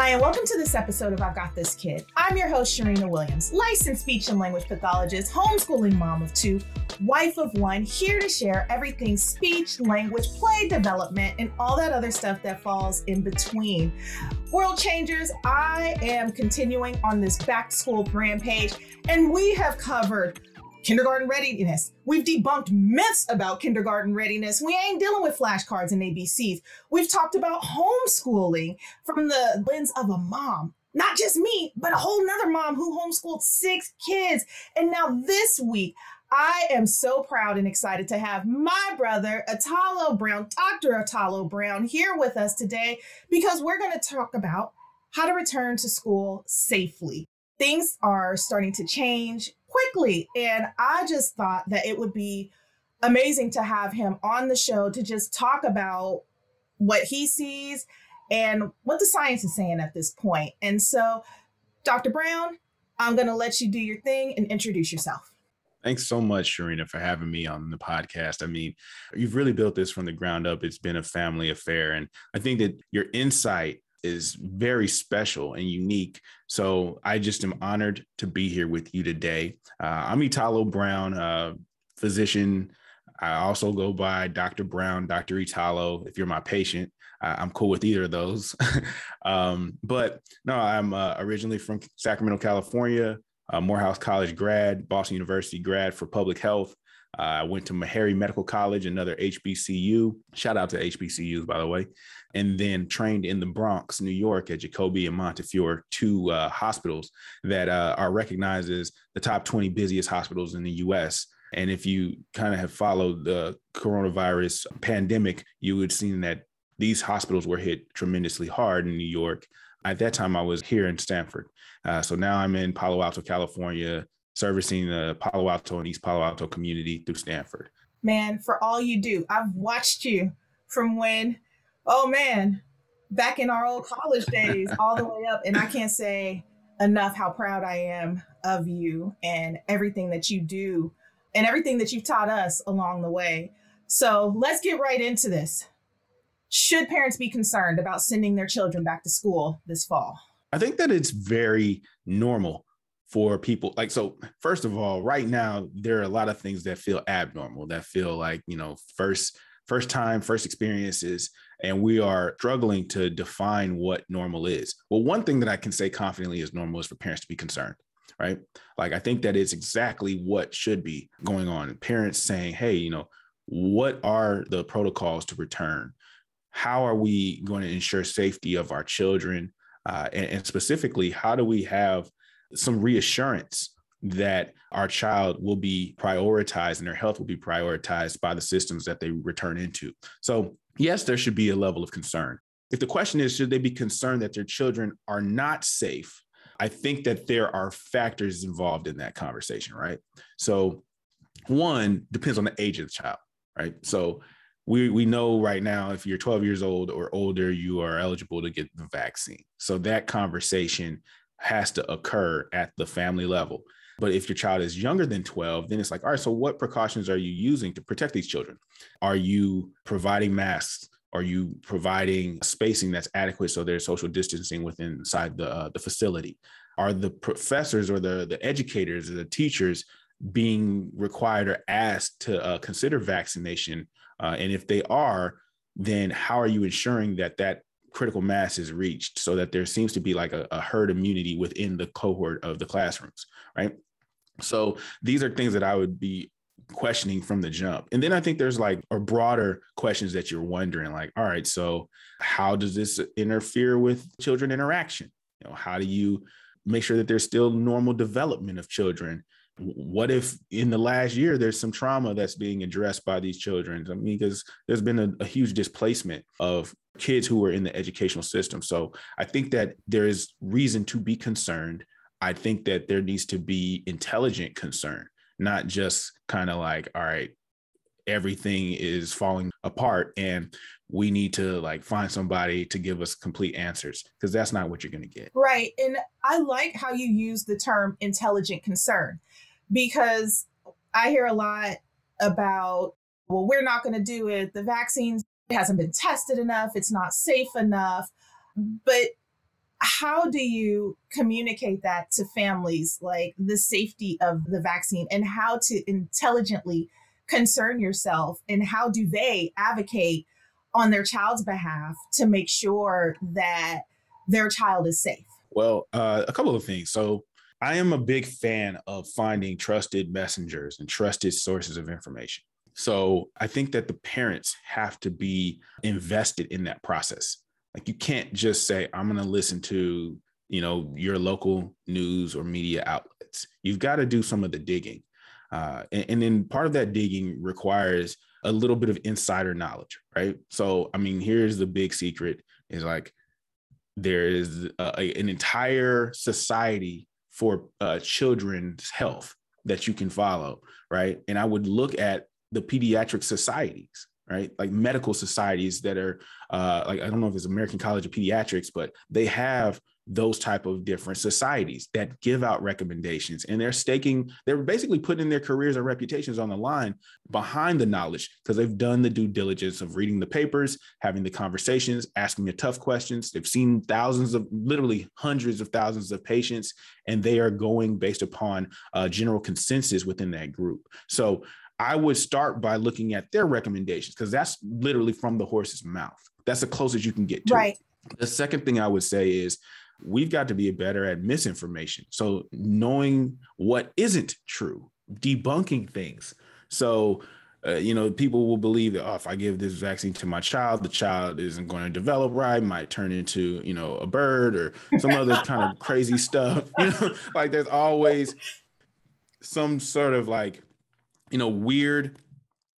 Hi, and welcome to this episode of I've Got This Kid. I'm your host, Sharina Williams, licensed speech and language pathologist, homeschooling mom of two, wife of one, here to share everything speech, language, play development, and all that other stuff that falls in between. World changers, I am continuing on this back school rampage, and we have covered kindergarten readiness. We've debunked myths about kindergarten readiness. We ain't dealing with flashcards and ABCs. We've talked about homeschooling from the lens of a mom. Not just me, but a whole nother mom who homeschooled six kids. And now this week, I am so proud and excited to have my brother, Italo Brown, Dr. Italo Brown, here with us today because we're going to talk about how to return to school safely. Things are starting to change quickly. And I just thought that it would be amazing to have him on the show to just talk about what he sees and what the science is saying at this point. And so, Dr. Brown, I'm going to let you do your thing and introduce yourself. Thanks so much, Sharina, for having me on the podcast. I mean, you've really built this from the ground up. It's been a family affair. And I think that your insight is very special and unique. So I just am honored to be here with you today. Uh, I'm Italo Brown, uh, physician. I also go by Dr. Brown, Dr. Italo. If you're my patient, uh, I'm cool with either of those. um, but no, I'm uh, originally from Sacramento, California, Morehouse College grad, Boston University grad for public health. Uh, I went to Meharry Medical College, another HBCU. Shout out to HBCUs, by the way. And then trained in the Bronx, New York at Jacobi and Montefiore, two uh, hospitals that uh, are recognized as the top 20 busiest hospitals in the US. And if you kind of have followed the coronavirus pandemic, you would have seen that these hospitals were hit tremendously hard in New York. At that time, I was here in Stanford. Uh, so now I'm in Palo Alto, California, servicing the Palo Alto and East Palo Alto community through Stanford. Man, for all you do, I've watched you from when, oh man, back in our old college days, all the way up. And I can't say enough how proud I am of you and everything that you do and everything that you've taught us along the way. So let's get right into this. Should parents be concerned about sending their children back to school this fall? I think that it's very normal for people like so first of all right now there are a lot of things that feel abnormal that feel like you know first first time first experiences and we are struggling to define what normal is. Well one thing that i can say confidently is normal is for parents to be concerned right? Like i think that is exactly what should be going on. Parents saying hey you know what are the protocols to return? How are we going to ensure safety of our children? Uh, and, and specifically how do we have some reassurance that our child will be prioritized and their health will be prioritized by the systems that they return into. So, yes, there should be a level of concern. If the question is, should they be concerned that their children are not safe? I think that there are factors involved in that conversation, right? So, one depends on the age of the child, right? So, we, we know right now if you're 12 years old or older, you are eligible to get the vaccine. So, that conversation has to occur at the family level. But if your child is younger than 12, then it's like, all right, so what precautions are you using to protect these children? Are you providing masks? Are you providing spacing that's adequate so there's social distancing within inside the uh, the facility? Are the professors or the the educators or the teachers being required or asked to uh, consider vaccination? Uh, and if they are, then how are you ensuring that that critical mass is reached so that there seems to be like a, a herd immunity within the cohort of the classrooms, right? So these are things that I would be questioning from the jump. And then I think there's like a broader questions that you're wondering like, all right, so how does this interfere with children interaction? You know, how do you make sure that there's still normal development of children? What if in the last year there's some trauma that's being addressed by these children? I mean, because there's been a, a huge displacement of kids who are in the educational system. So I think that there is reason to be concerned. I think that there needs to be intelligent concern, not just kind of like, all right, everything is falling apart and we need to like find somebody to give us complete answers because that's not what you're going to get. Right. And I like how you use the term intelligent concern because I hear a lot about, well, we're not going to do it. The vaccines hasn't been tested enough, it's not safe enough. But how do you communicate that to families like the safety of the vaccine and how to intelligently concern yourself and how do they advocate on their child's behalf to make sure that their child is safe well uh, a couple of things so i am a big fan of finding trusted messengers and trusted sources of information so i think that the parents have to be invested in that process like you can't just say, I'm going to listen to, you know, your local news or media outlets. You've got to do some of the digging. Uh, and, and then part of that digging requires a little bit of insider knowledge, right? So, I mean, here's the big secret is like there is a, an entire society for uh, children's health that you can follow, right? And I would look at the pediatric societies right? Like medical societies that are uh, like I don't know if it's American College of Pediatrics, but they have those type of different societies that give out recommendations and they're staking they're basically putting their careers and reputations on the line behind the knowledge because they've done the due diligence of reading the papers having the conversations asking the tough questions they've seen thousands of literally hundreds of thousands of patients and they are going based upon a general consensus within that group so I would start by looking at their recommendations because that's literally from the horse's mouth. That's the closest you can get to. Right. The second thing I would say is we've got to be better at misinformation. So knowing what isn't true, debunking things. So uh, you know, people will believe that oh, if I give this vaccine to my child, the child isn't going to develop right, might turn into, you know, a bird or some other kind of crazy stuff. You know, like there's always some sort of like you know weird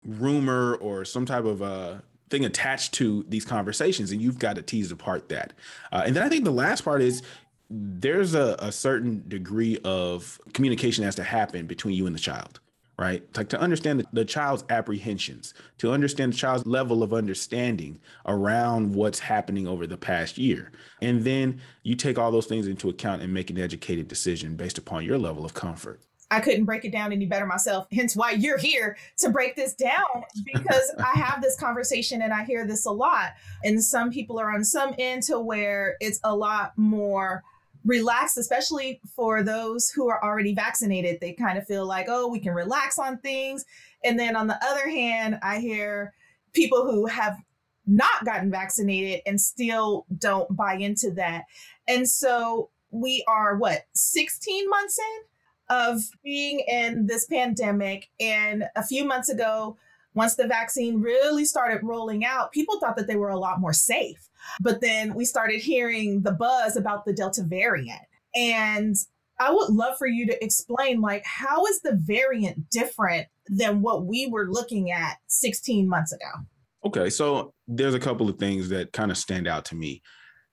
rumor or some type of uh thing attached to these conversations and you've got to tease apart that. Uh, and then i think the last part is there's a, a certain degree of communication has to happen between you and the child right? Like to understand the, the child's apprehensions to understand the child's level of understanding around what's happening over the past year. And then you take all those things into account and make an educated decision based upon your level of comfort I couldn't break it down any better myself. Hence why you're here to break this down because I have this conversation and I hear this a lot. And some people are on some end to where it's a lot more relaxed, especially for those who are already vaccinated. They kind of feel like, oh, we can relax on things. And then on the other hand, I hear people who have not gotten vaccinated and still don't buy into that. And so we are what, 16 months in? Of being in this pandemic. And a few months ago, once the vaccine really started rolling out, people thought that they were a lot more safe. But then we started hearing the buzz about the Delta variant. And I would love for you to explain like how is the variant different than what we were looking at 16 months ago? Okay, so there's a couple of things that kind of stand out to me.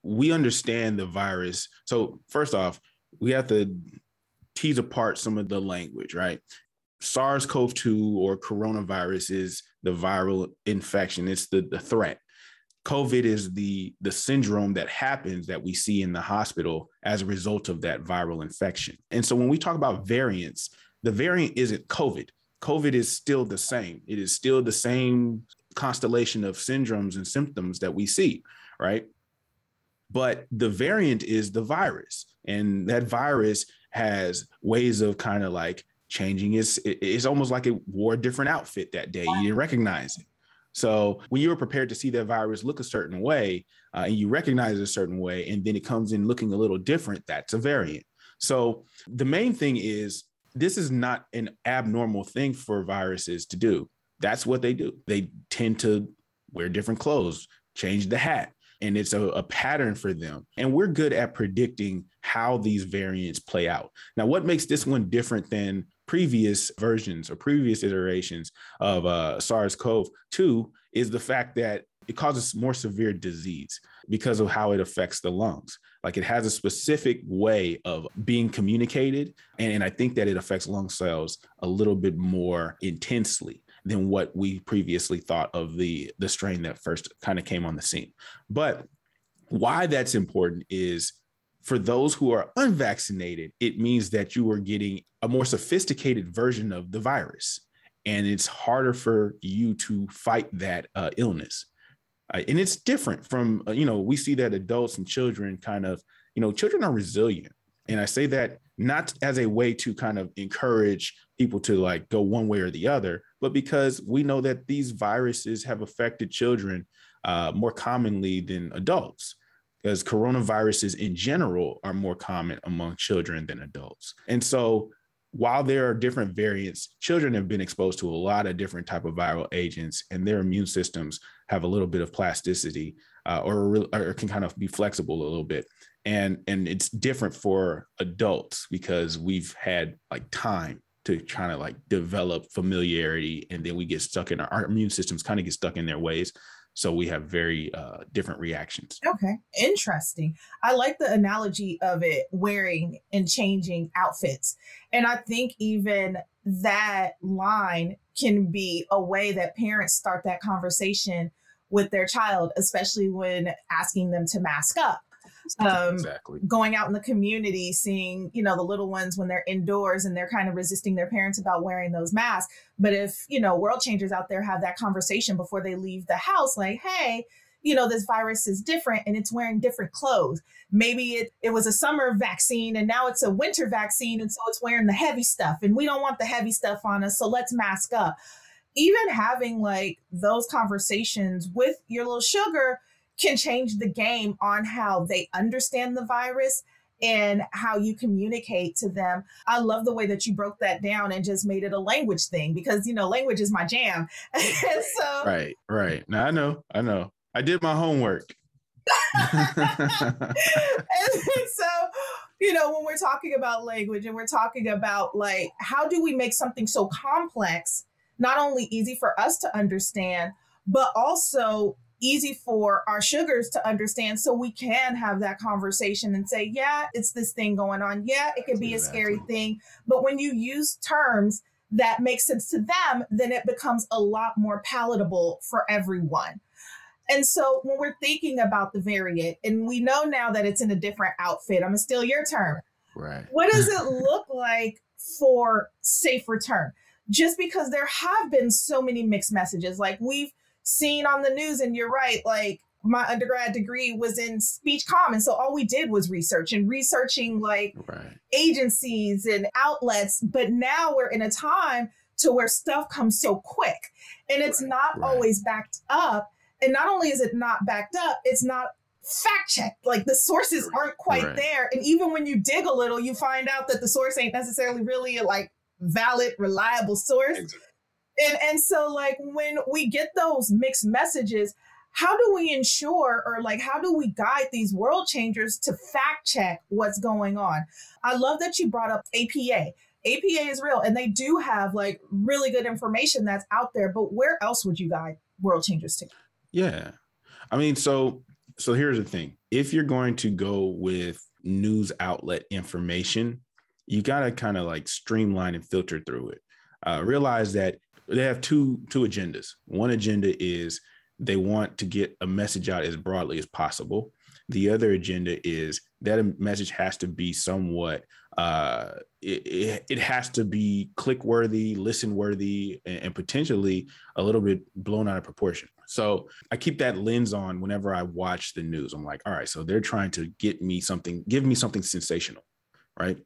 We understand the virus. So first off, we have to tease apart some of the language, right? SARS CoV 2 or coronavirus is the viral infection, it's the, the threat. COVID is the, the syndrome that happens that we see in the hospital as a result of that viral infection. And so when we talk about variants, the variant isn't COVID. COVID is still the same. It is still the same constellation of syndromes and symptoms that we see, right? But the variant is the virus. And that virus has ways of kind of like changing. Its it's almost like it wore a different outfit that day. You didn't recognize it. So when you were prepared to see that virus look a certain way uh, and you recognize it a certain way and then it comes in looking a little different that's a variant. So the main thing is this is not an abnormal thing for viruses to do. That's what they do. They tend to wear different clothes change the hat and it's a, a, pattern for them. And we're good at predicting how these variants play out. Now, what makes this one different than previous versions or previous iterations of uh, SARS CoV 2 is the fact that it causes more severe disease because of how it affects the lungs. Like it has a specific way of being communicated. And, and I think that it affects lung cells a little bit more intensely than what we previously thought of the the strain that first kind of came on the scene. But why that's important is for those who are unvaccinated, it means that you are getting a more sophisticated version of the virus, and it's harder for you to fight that uh, illness. Uh, and it's different from uh, you know we see that adults and children kind of you know, children are resilient. And I say that not as a way to kind of encourage people to like go one way or the other, but because we know that these viruses have affected children uh, more commonly than adults because coronaviruses in general are more common among children than adults. And so while there are different variants, children have been exposed to a lot of different type of viral agents, and their immune systems have a little bit of plasticity, uh, or, or can kind of be flexible a little bit. And and it's different for adults because we've had like time to kind of like develop familiarity, and then we get stuck in our, our immune systems kind of get stuck in their ways. So we have very uh, different reactions. Okay, interesting. I like the analogy of it wearing and changing outfits. And I think even that line can be a way that parents start that conversation with their child, especially when asking them to mask up um, exactly. going out in the community, seeing, you know, the little ones when they're indoors and they're kind of resisting their parents about wearing those masks. But if, you know, world changers out there have that conversation before they leave the house, like, hey, you know, this virus is different and it's wearing different clothes. Maybe it, it was a summer vaccine and now it's a winter vaccine. And so it's wearing the heavy stuff and we don't want the heavy stuff on us. So let's mask up. Even having like those conversations with your little sugar can change the game on how they understand the virus and how you communicate to them. I love the way that you broke that down and just made it a language thing because you know language is my jam. so Right, right. Now I know, I know. I did my homework. and so you know when we're talking about language and we're talking about like how do we make something so complex not only easy for us to understand but also easy for our sugars to understand so we can have that conversation and say, yeah, it's this thing going on. Yeah, it could be a scary thing. But when you use terms that make sense to them, then it becomes a lot more palatable for everyone. And so when we're thinking about the variant, and we know now that it's in a different outfit, I'm gonna steal your term. Right. What does it look like for safe return? Just because there have been so many mixed messages, like we've seen on the news. And you're right, like my undergrad degree was in speech commons. So all we did was research and researching like right. agencies and outlets. But now we're in a time to where stuff comes so quick and it's right. not right. always backed up. And not only is it not backed up, it's not fact checked. Like the sources aren't quite there. And even when you dig a little, you find out that the source ain't necessarily really like valid, reliable source. And and so like when we get those mixed messages how do we ensure or like how do we guide these world changers to fact check what's going on? I love that you brought up apa apa is real and they do have like really good information that's out there but where else would you guide world changers to? Yeah. I mean so so here's the thing. If you're going to go with news outlet information you got to kind of like streamline and filter through it uh, realize that they have two two agendas. One agenda is they want to get a message out as broadly as possible. The other agenda is that message has to be somewhat uh, it, it, it, has to be click worthy, listen worthy, and, and, potentially a little bit blown out of proportion. So I keep that lens on whenever I watch the news. I'm like, all right, so they're trying to get me something, give me something sensational, right?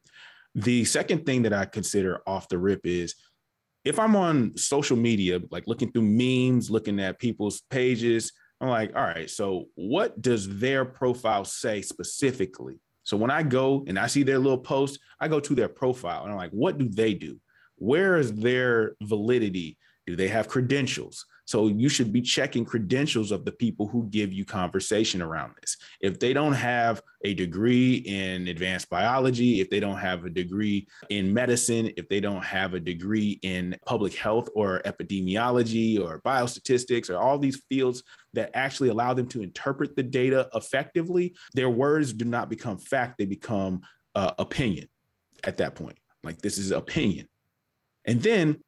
The second thing that I consider off the rip is if I'm on social media, like looking through memes, looking at people's pages, I'm like, all right, so what does their profile say specifically? So when I go and I see their little post, I go to their profile and I'm like, what do they do? Where is their validity? Do they have credentials? So you should be checking credentials of the people who give you conversation around this. If they don't have a degree in advanced biology, if they don't have a degree in medicine, if they don't have a degree in public health or epidemiology or biostatistics or all these fields that actually allow them to interpret the data effectively, their words do not become fact, they become uh, opinion at that point. Like this is opinion. And then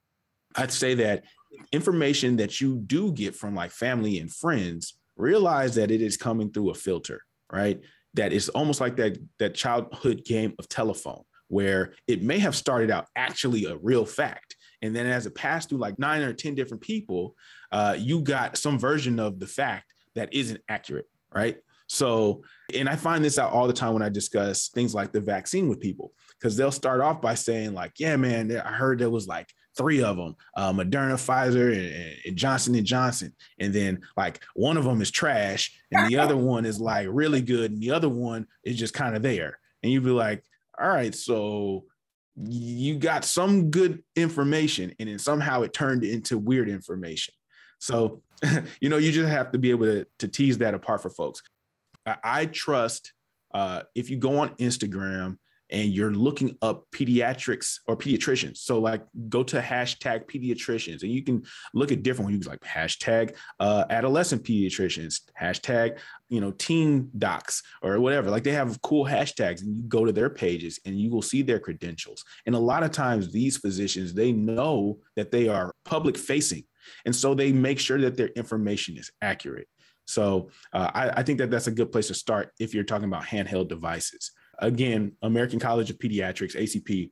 I'd say that information that you do get from like family and friends, realize that it is coming through a filter, right? That it's almost like that that childhood game of telephone where it may have started out actually a real fact. And then as it passed through like nine or 10 different people, uh, you got some version of the fact that isn't accurate, right? So, and I find this out all the time when I discuss things like the vaccine with people, because they'll start off by saying, like, yeah, man, I heard there was like three of them, uh, Moderna, Pfizer, and, and Johnson and Johnson. And then like one of them is trash and the other one is like really good. And the other one is just kind of there. And you'd be like, all right, so you got some good information and then somehow it turned into weird information. So, you know, you just have to be able to, to tease that apart for folks. I, I trust uh, if you go on Instagram and you're looking up pediatrics or pediatricians. So like go to hashtag pediatricians and you can look at different ones like hashtag uh, adolescent pediatricians, hashtag, you know, teen docs or whatever. Like they have cool hashtags and you go to their pages and you will see their credentials. And a lot of times these physicians, they know that they are public facing. And so they make sure that their information is accurate. So uh, I, I think that that's a good place to start if you're talking about handheld devices again, American College of Pediatrics, ACP,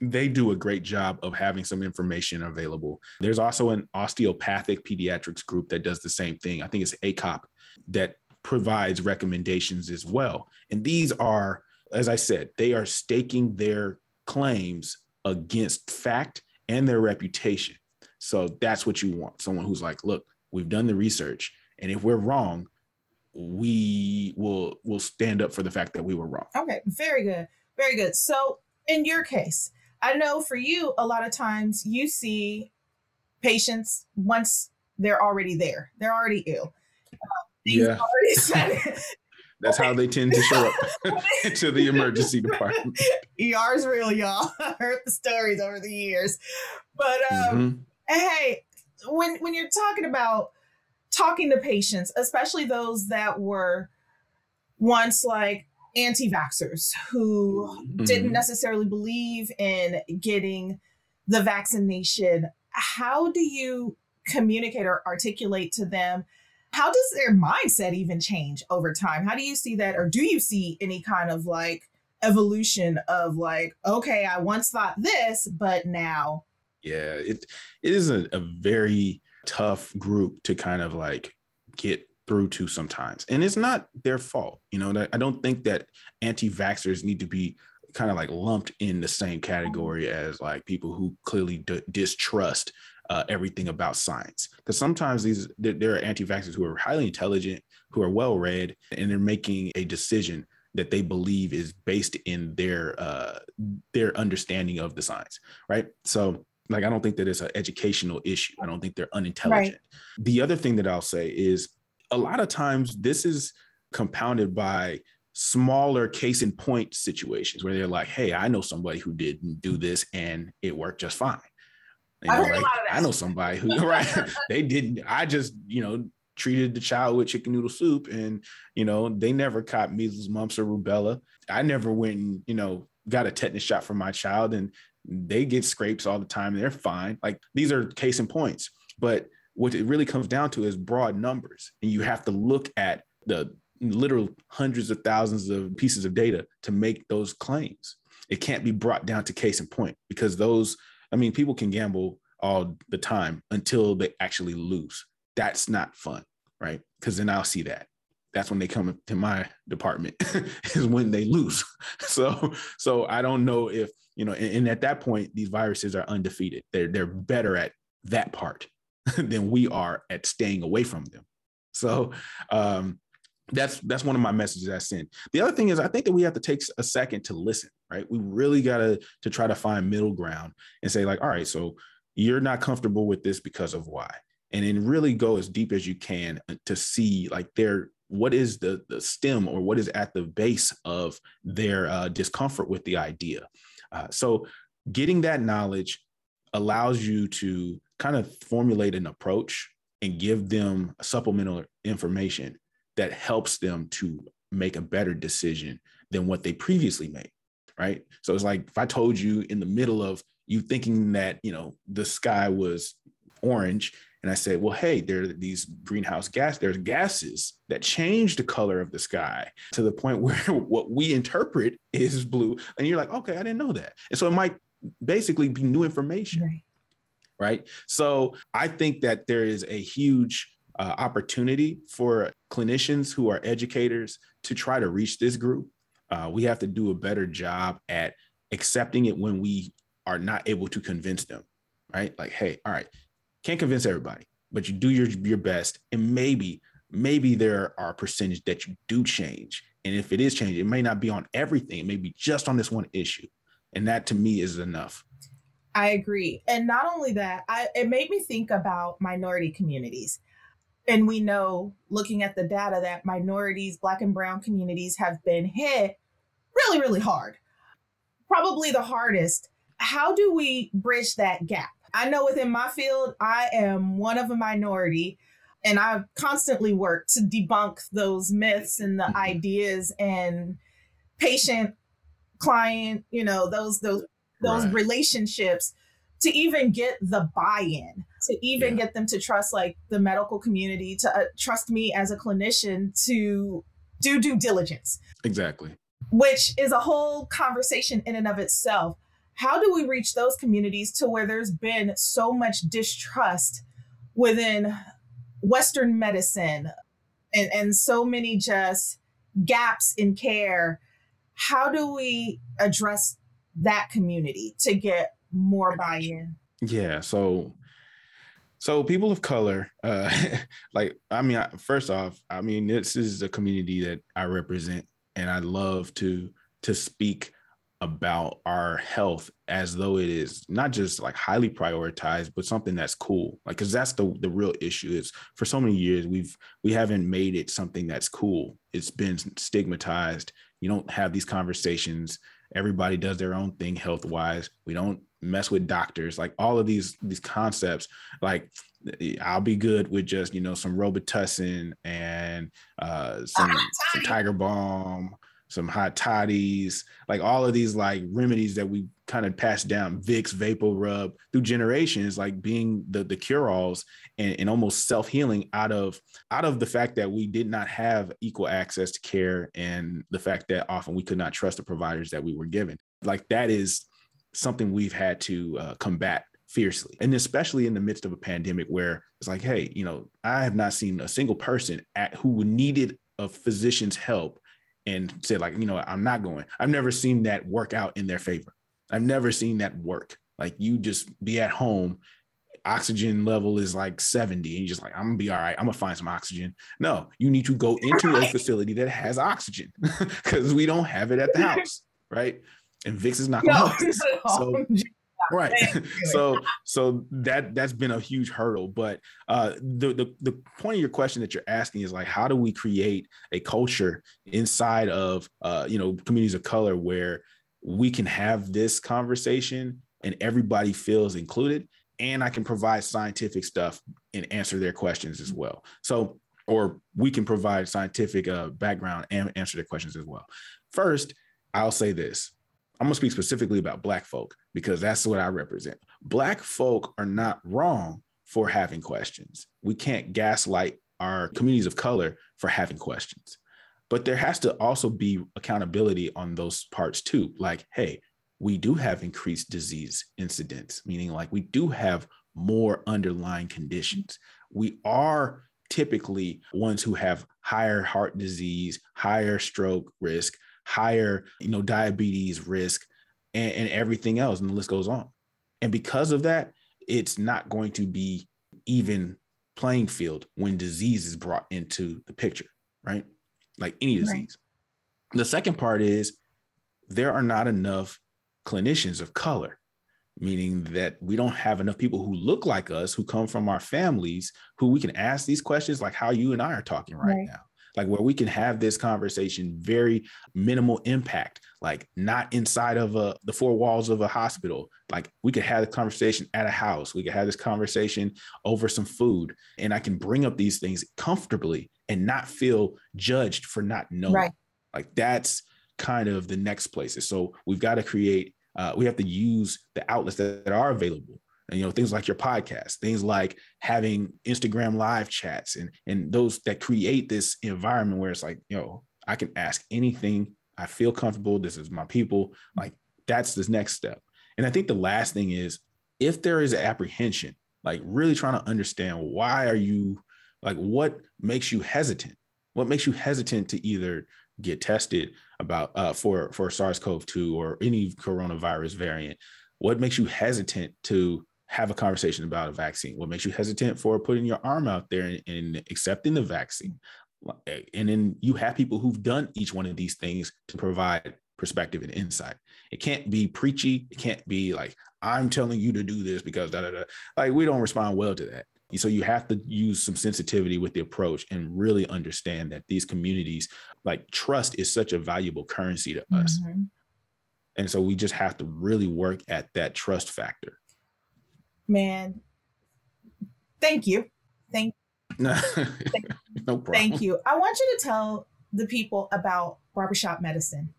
they do a great job of having some information available. There's also an osteopathic pediatrics group that does the same thing. I think it's ACOP that provides recommendations as well. And these are, as I said, they are staking their claims against fact and their reputation. So that's what you want someone who's like, look, we've done the research. And if we're wrong, we will will stand up for the fact that we were wrong. Okay, very good. Very good. So in your case, I know for you a lot of times you see patients once they're already there. They're already ill. Uh, yeah. That's how they tend to show up to the emergency department. ER is real, y'all. I heard the stories over the years. But um, mm-hmm. hey, when when you're talking about talking to patients, especially those that were once like anti vaxxers who mm-hmm. didn't necessarily believe in getting the vaccination. How do you communicate or articulate to them? How does their mindset even change over time? How do you see that? Or do you see any kind of like evolution of like, okay, I once thought this, but now? Yeah, it it is a, a very tough group to kind of like get through to sometimes. And it's not their fault. You know, I don't think that anti vaxxers need to be kind of like lumped in the same category as like people who clearly d- distrust uh, everything about science. Because sometimes these there, there are anti vaxxers who are highly intelligent, who are well read, and they're making a decision that they believe is based in their uh, their understanding of the science, right? So like, I don't think that it's an educational issue. I don't think they're unintelligent. Right. The other thing that I'll say is a lot of times this is compounded by smaller case in point situations where they're like, hey, I know somebody who didn't do this and it worked just fine. You know, like, I know somebody who, right? they didn't, I just, you know, treated the child with chicken noodle soup and, you know, they never caught measles, mumps, or rubella. I never went and, you know, got a tetanus shot for my child and they get scrapes all the time. They're fine. Like these are case in points. But what it really comes down to is broad numbers. And you have to look at the literal hundreds of thousands of pieces of data to make those claims. It can't be brought down to case in point because those, I mean, people can gamble all the time until they actually lose. That's not fun, right? Because then I'll see that. That's when they come to my department is when they lose. So, so I don't know if you know, and, and at that point, these viruses are undefeated. They're they're better at that part than we are at staying away from them. So um, that's that's one of my messages I send. The other thing is I think that we have to take a second to listen, right? We really gotta to try to find middle ground and say, like, all right, so you're not comfortable with this because of why. And then really go as deep as you can to see like their what is the the stem or what is at the base of their uh, discomfort with the idea uh, so getting that knowledge allows you to kind of formulate an approach and give them supplemental information that helps them to make a better decision than what they previously made right? So it's like if i told you in the middle of you thinking that you know the sky was orange and I said, well, hey, there are these greenhouse gas, there's gases that change the color of the sky to the point where what we interpret is blue. And you're like, okay, I didn't know that. And so it might basically be new information. Right. right? So I think that there is a huge uh, opportunity for clinicians who are educators to try to reach this group. Uh, we have to do a better job at accepting it when we are not able to convince them, right? Like, hey, all right, can't convince everybody, but you do your your best, and maybe maybe there are percentage that you do change. And if it is changing, it may not be on everything, it may be just on this one issue. And that to me is enough. I agree. And not only that, I, it made me think about minority communities. And we know, looking at the data, that minorities, Black and Brown communities have been hit really, really hard. Probably the hardest. How do we bridge that gap? I know within my field, I am one of a minority, and I constantly work to debunk those myths and the mm-hmm. ideas and patient client, you know, those those those right. relationships to even get the buy-in to even yeah. get them to trust like the medical community to uh, trust me as a clinician to do due diligence exactly which is a whole conversation in and of itself how do we reach those communities to where there's been so much distrust within western medicine and, and so many just gaps in care how do we address that community to get more buy-in? Yeah, so so people of color, uh, like I mean, first off, I mean this is a community that I represent, and I love to to speak about our health as though it is not just like highly prioritized but something that's cool. Like because that's the the real issue is for so many years we've we haven't made it something that's cool. It's been stigmatized. You don't have these conversations. Everybody does their own thing health wise we don't mess with doctors. Like all of these these concepts like i'll be good with just you know some robitussin and uh some, some tiger balm some hot toddies, like all of these like remedies that we kind of passed down, Vicks, Vapor Rub through generations, like being the the cure-alls and, and almost self-healing out of out of the fact that we did not have equal access to care and the fact that often we could not trust the providers that we were given. Like that is something we've had to uh, combat fiercely and especially in the midst of a pandemic where it's like hey you know i have not seen a single person at who needed a physician's help and say like, you know, I'm not going. I've never seen that work out in their favor. I've never seen that work. Like you just be at home, oxygen level is like 70, and you're just like, I'm gonna be all right. I'm gonna find some oxygen. No, you need to go into a facility that has oxygen because we don't have it at the house, right? And Vicks is not gonna no. So right. so so that that's been a huge hurdle but uh the, the the point of your question that you're asking is like how do we create a culture inside of uh you know communities of color where we can have this conversation and everybody feels included and i can provide scientific stuff and answer their questions as well? So or we can provide scientific uh, background and answer their questions as well. First i'll say this I'm gonna speak specifically about Black folk because that's what I represent. Black folk are not wrong for having questions. We can't gaslight our communities of color for having questions. But there has to also be accountability on those parts too. Like, hey, we do have increased disease incidence, meaning like we do have more underlying conditions. We are typically ones who have higher heart disease, higher stroke risk, higher, you know, diabetes risk and, and everything else, and the list goes on. And because of that, it's not going to be even playing field when disease is brought into the picture, right? Like any disease. Right. The second part is there are not enough clinicians of color, meaning that we don't have enough people who look like us, who come from our families, who we can ask these questions like how you and I are talking right, right. now like where we can have this conversation very minimal impact like not inside of a, the four walls of a hospital. Like we could have the conversation at a house. We could have this conversation over some food. And i can bring up these things comfortably and not feel judged for not knowing. Right. like that's kind of the next places. So we've got to create uh, we have to use the outlets that, that are available and, you know things like your podcast things like having instagram live chats and and those that create this environment where it's like you know i can ask anything i feel comfortable this is my people like that's the next step and i think the last thing is if there is apprehension like really trying to understand why are you Like, what makes you hesitant? What makes you hesitant to either get tested about uh, for for SARS-CoV-2 or any coronavirus variant? What makes you hesitant to have a conversation about a vaccine? What makes you hesitant for putting your arm out there and, and accepting the vaccine? And then you have people who've done each one of these things to provide perspective and insight. It can't be preachy. It can't be like, I'm telling you to do this because da da da. Like, we don't respond well to that. So you have to use some sensitivity with the approach and really understand that these communities, like trust is such a valuable currency to us. Mm-hmm. And so we just have to really work at that trust factor. Man, thank you. Thank, no, no problem. Thank you. I want you to tell the people about barbershop medicine.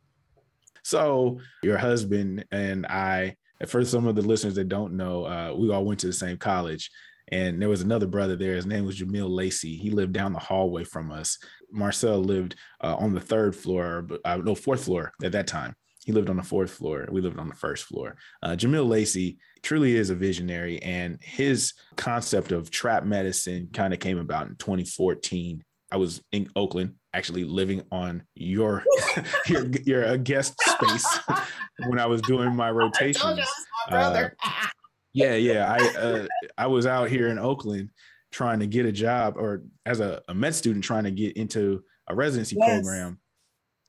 So your husband and I, for some of the listeners that don't know, uh, we all went to the same college. And there was another brother there. His name was Jamil Lacey. He lived down the hallway from us. Marcel lived uh, on the third floor, uh, no, fourth floor at that time. He lived on the fourth floor. We lived on the first floor. Uh, Jamil Lacey truly is a visionary, and his concept of trap medicine kind of came about in 2014. I was in Oakland, actually living on your your your uh, guest space when I was doing my rotation. Uh, yeah, yeah. I uh, I was out here in Oakland trying to get a job, or as a, a med student trying to get into a residency yes. program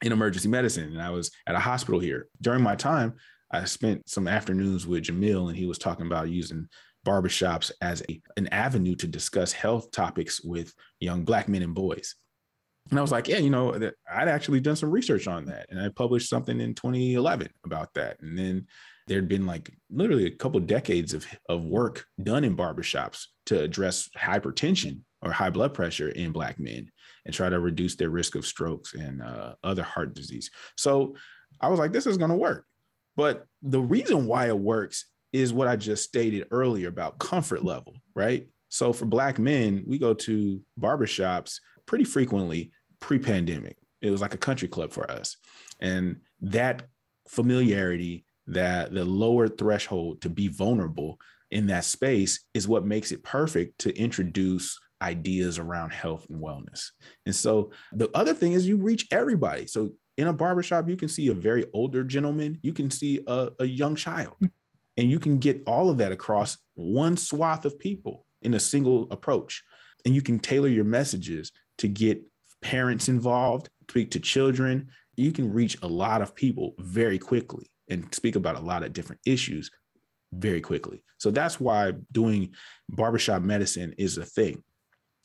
in emergency medicine. And I was at a hospital here. During my time, I spent some afternoons with Jamil, and he was talking about using barbershops as a, an avenue to discuss health topics with young Black men and boys. And I was like, yeah, you know, I'd actually done some research on that. And I published something in 2011 about that. And then there'd been like literally a couple decades of, of work done in barbershops to address hypertension or high blood pressure in Black men and try to reduce their risk of strokes and uh, other heart disease. So I was like, this is going to work. But the reason why it works is what I just stated earlier about comfort level, right? So for Black men, we go to barbershops pretty frequently pre pandemic. It was like a country club for us. And that familiarity, that the lower threshold to be vulnerable in that space is what makes it perfect to introduce ideas around health and wellness. And so the other thing is you reach everybody. So in a barbershop, you can see a very older gentleman, you can see a, a young child, mm. and you can get all of that across one swath of people in a single approach. And you can tailor your messages to get parents involved, speak to children. You can reach a lot of people very quickly and speak about a lot of different issues very quickly. So that's why doing barbershop medicine is a thing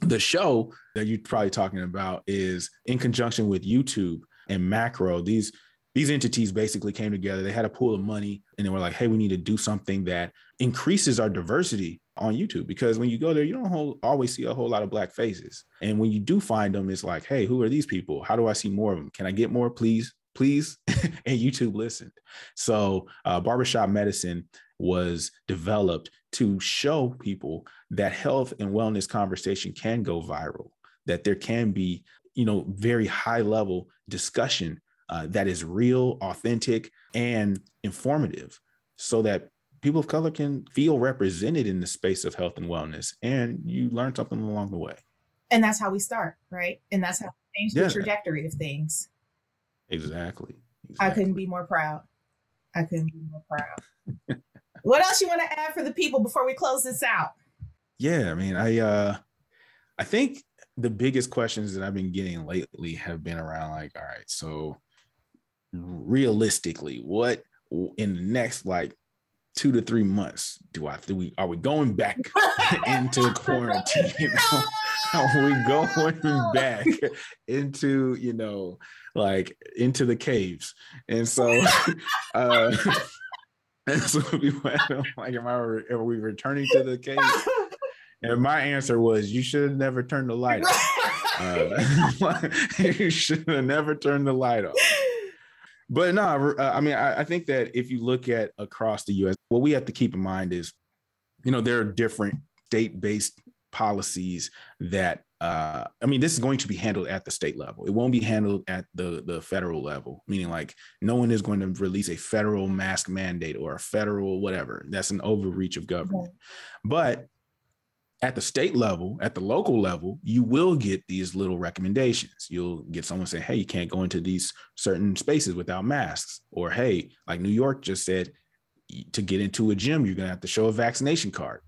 the show that you're probably talking about is in conjunction with YouTube and Macro. These these entities basically came together. They had a pool of money and they were like, hey, we need to do something that increases our diversity on YouTube because when you go there, you don't always see a whole lot of black faces. And when you do find them, it's like, hey, who are these people? How do I see more of them? Can I get more, please? Please. and YouTube listened. So, uh, Barbershop Medicine was developed to show people that health and wellness conversation can go viral, that there can be, you know, very high level discussion uh, that is real, authentic, and informative so that people of color can feel represented in the space of health and wellness and you learn something along the way. And that's how we start, right? And that's how we change yeah. the trajectory of things. Exactly. exactly. I couldn't be more proud. I couldn't be more proud. What else you want to add for the people before we close this out? Yeah, I mean, I uh I think the biggest questions that I've been getting lately have been around like, all right, so realistically, what in the next like two to three months do I do we are we going back into quarantine? You know? Are we going back into, you know, like into the caves? And so uh and so people like, am I, are we returning to the cave? and my answer was, you should have never turned the light off. Uh, you should have never turned the light off. But no, uh, I mean, I, I think that if you look at across the U.S., what we have to keep in mind is, you know, there are different state-based policies that uh, I mean, this is going to be handled at the state level. It won't be handled at the the federal level, meaning like no one is going to release a federal mask mandate or a federal whatever. That's an overreach of government. But at the state level, at the local level, you will get these little recommendations. You'll get someone say, hey, you can't go into these certain spaces without masks. Or, hey, like New York just said, to get into a gym, you're going to have to show a vaccination card.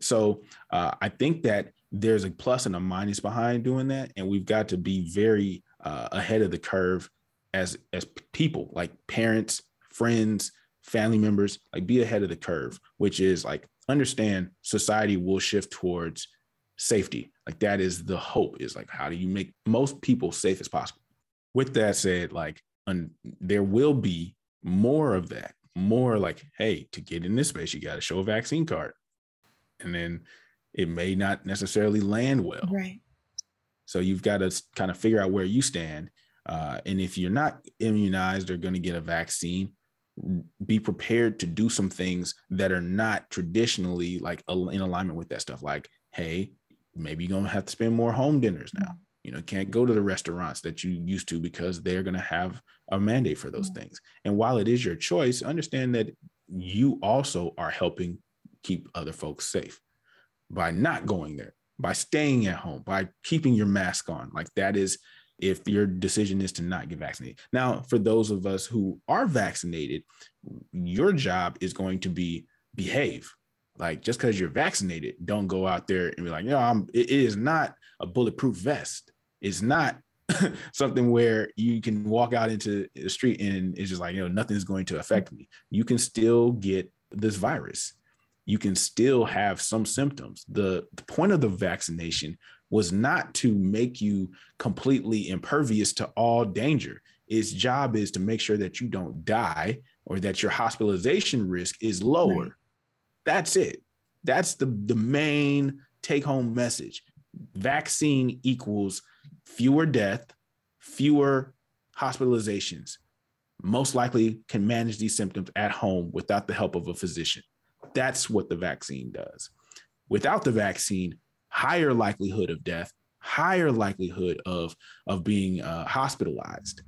So uh, I think that there's a plus and a minus behind doing that. And we've got to be very uh, ahead of the curve as as people, like parents, friends, family members, like be ahead of the curve, which is like understand society will shift towards safety. Like that is the hope is like, how do you make most people safe as possible? With that said, like un- there will be more of that, more like, hey, to get in this space, you got to show a vaccine card. And then it may not necessarily land well. Right. So you've got to kind of figure out where you stand. Uh, and if you're not immunized or going to get a vaccine, be prepared to do some things that are not traditionally like in alignment with that stuff like hey maybe you're going to have to spend more home dinners now you know can't go to the restaurants that you used to because they're going to have a mandate for those things and while it is your choice understand that you also are helping keep other folks safe by not going there by staying at home by keeping your mask on like that is if your decision is to not get vaccinated. Now, for those of us who are vaccinated, your job is going to be behave. Like just because you're vaccinated, don't go out there and be like, know, I'm, it is not a bulletproof vest. It's not something where you can walk out into the street and it's just like, you know, nothing's going to affect me. You can still get this virus. You can still have some symptoms. The, the point of the vaccination was not to make you completely impervious to all danger. Its job is to make sure that you don't die or that your hospitalization risk is lower. Right. That's it. That's the, the main take home message. Vaccine equals fewer death, fewer hospitalizations. Most likely can manage these symptoms at home without the help of a physician. That's what the vaccine does. Without the vaccine, higher likelihood of death, higher likelihood of of being uh, hospitalized.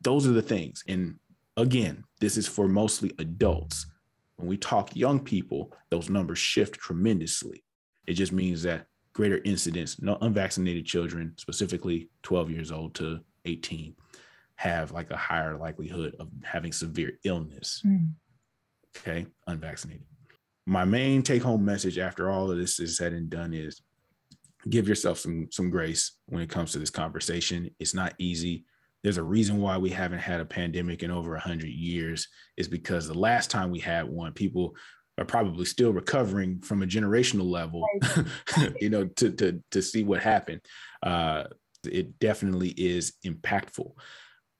Those are the things. And again, this is for mostly adults. When we talk young people, those numbers shift tremendously. It just means that greater incidence, no unvaccinated children, specifically 12 years old to 18, have like a higher likelihood of having severe illness. Mm. Okay, unvaccinated. My main take home message after all of this is said and done is give yourself some some grace when it comes to this conversation. It's not easy. There's a reason why we haven't had a pandemic in over 100 years is because the last time we had one, people are probably still recovering from a generational level, you know, to to to see what happened. Uh, it definitely is impactful.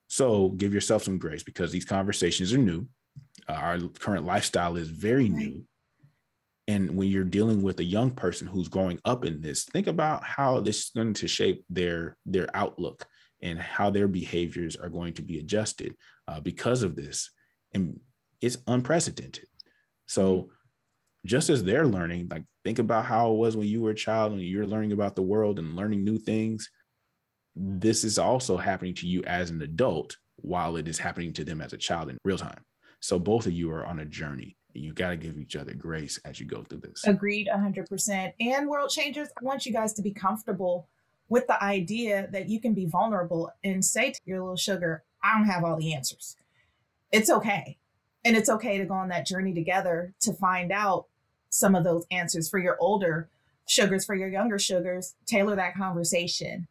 So give yourself some grace because these conversations are new. Uh, our current lifestyle is very new and when you're dealing with a young person who's growing up in this think about how this is going to shape their their outlook and how their behaviors are going to be adjusted uh, because of this. And it's unprecedented. So mm-hmm. just as they're learning like think about how it was when you were a child and you're learning about the world and learning new things. This is also happening to you as an adult while it is happening to them as a child in real time. So both of you are on a journey you got to give each other grace as you go through this. Agreed 100%. And world changers, I want you guys to be comfortable with the idea that you can be vulnerable and say to your little sugar, I don't have all the answers. It's okay. And it's okay to go on that journey together to find out some of those answers for your older sugars, for your younger sugars. Tailor that conversation,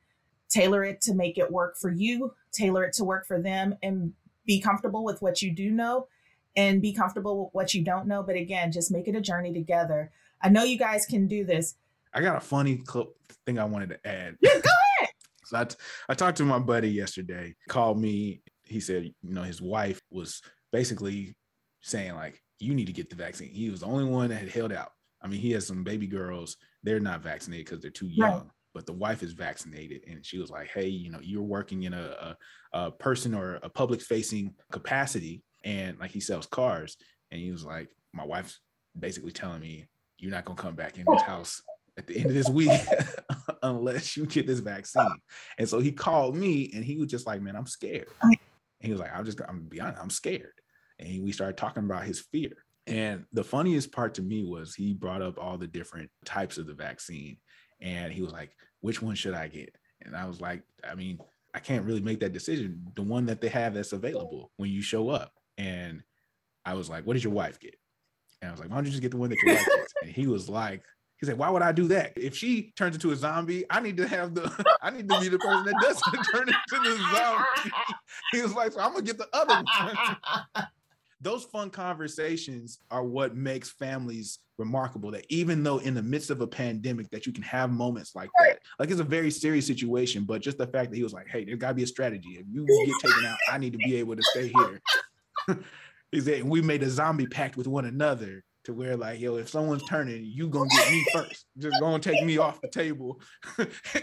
tailor it to make it work for you, tailor it to work for them, and be comfortable with what you do know and be comfortable with what you don't know. But again, just make it a journey together. I know you guys can do this. I got a funny clip thing I wanted to add. Yeah, go ahead. so I, t- I talked to my buddy yesterday, called me. He said, you know, his wife was basically saying, like, you need to get the vaccine. He was the only one that had held out. I mean, he has some baby girls, they're not vaccinated because they're too young. Right. But the wife is vaccinated, and she was like, "Hey, you know, you're working in a, a, a person or a public facing capacity and like he sells cars and he was like my wife's basically telling me you're not going to come back in this house at the end of this week unless you get this vaccine and so he called me and he was just like man i'm scared and he was like i'm just i'm be honest i'm scared and we started talking about his fear And the funniest part to me was he brought up all the different types of the vaccine. And he was like, which one should I get? And I was like, I mean, I can't really make that decision. The one that they have that's available when you show up. And I was like, what did your wife get? And I was like, why don't you just get the one that your wife gets? And he was like, he said, why would I do that? If she turns into a zombie, I need to have the, I need to be the person that doesn't turn into the zombie. He was like, so I'm gonna get the other one. Those fun conversations are what makes families remarkable. That even though in the midst of a pandemic, that you can have moments like that. Like it's a very serious situation, but just the fact that he was like, "Hey, there's got to be a strategy. If you get taken out, I need to be able to stay here." he said, "We made a zombie pact with one another to where like yo if someone's turning you gonna get me first. Just gonna take me off the table.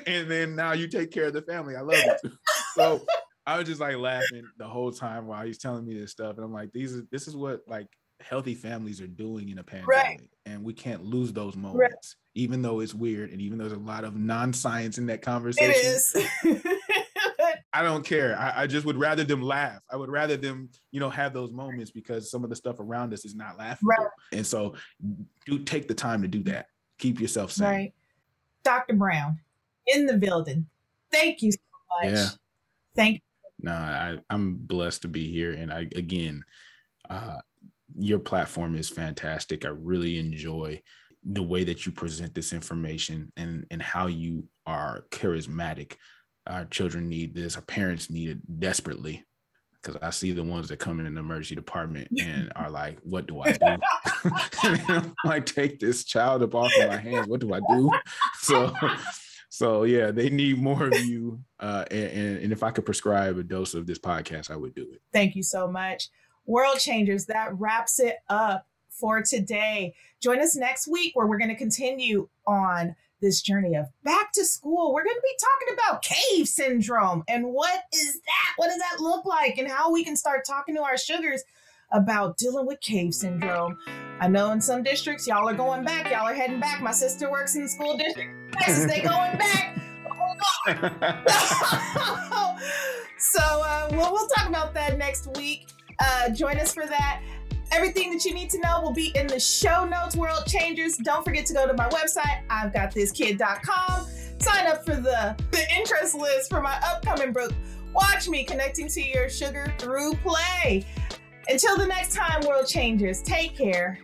And then now you take care of the family. I love it so i was just like laughing the whole time while he's telling me this stuff. And i'm like these this is what like healthy families are doing in a pandemic. Right. and we can't lose those moments right. even though it's weird and even though there's a lot of non-science in that conversation. is I don't care. I, I, just would rather them laugh. I would rather them, you know, have those moments because some of the stuff around us is not laughable. Right. And so do take the time to do that. Keep yourself sane. Right. Dr. Brown in the building. Thank you so much. Yeah. Thank you. No, I, I'm blessed to be here. And I again, uh, your platform is fantastic. I really enjoy the way that you present this information and and how you are charismatic our children need this, our parents need it desperately. Because I see the ones that come in the emergency department and are like, "What do I do?" like, take this child up off of my hands. What do I do? So, so yeah, they need more of you. Uh, and, and if I could prescribe a dose of this podcast, I would do it. Thank you so much, World Changers. That wraps it up for today. Join us next week where we're going to continue on this journey of back to school, we're going to be talking about cave syndrome and what is that? What does that look like? And how we can start talking to our sugars about dealing with cave syndrome. I know in some districts, y'all are going back. Y'all are heading back. My sister works in the school district. Texas, they going back. so uh, we'll, we'll talk about that next week. Uh, join us for that. Everything that you need to know will be in the show notes, World Changers. Don't forget to go to my website, I've got this kid.com. Sign up for the, the interest list for my upcoming book. Watch me connecting to your sugar through play. Until the next time, World Changers, take care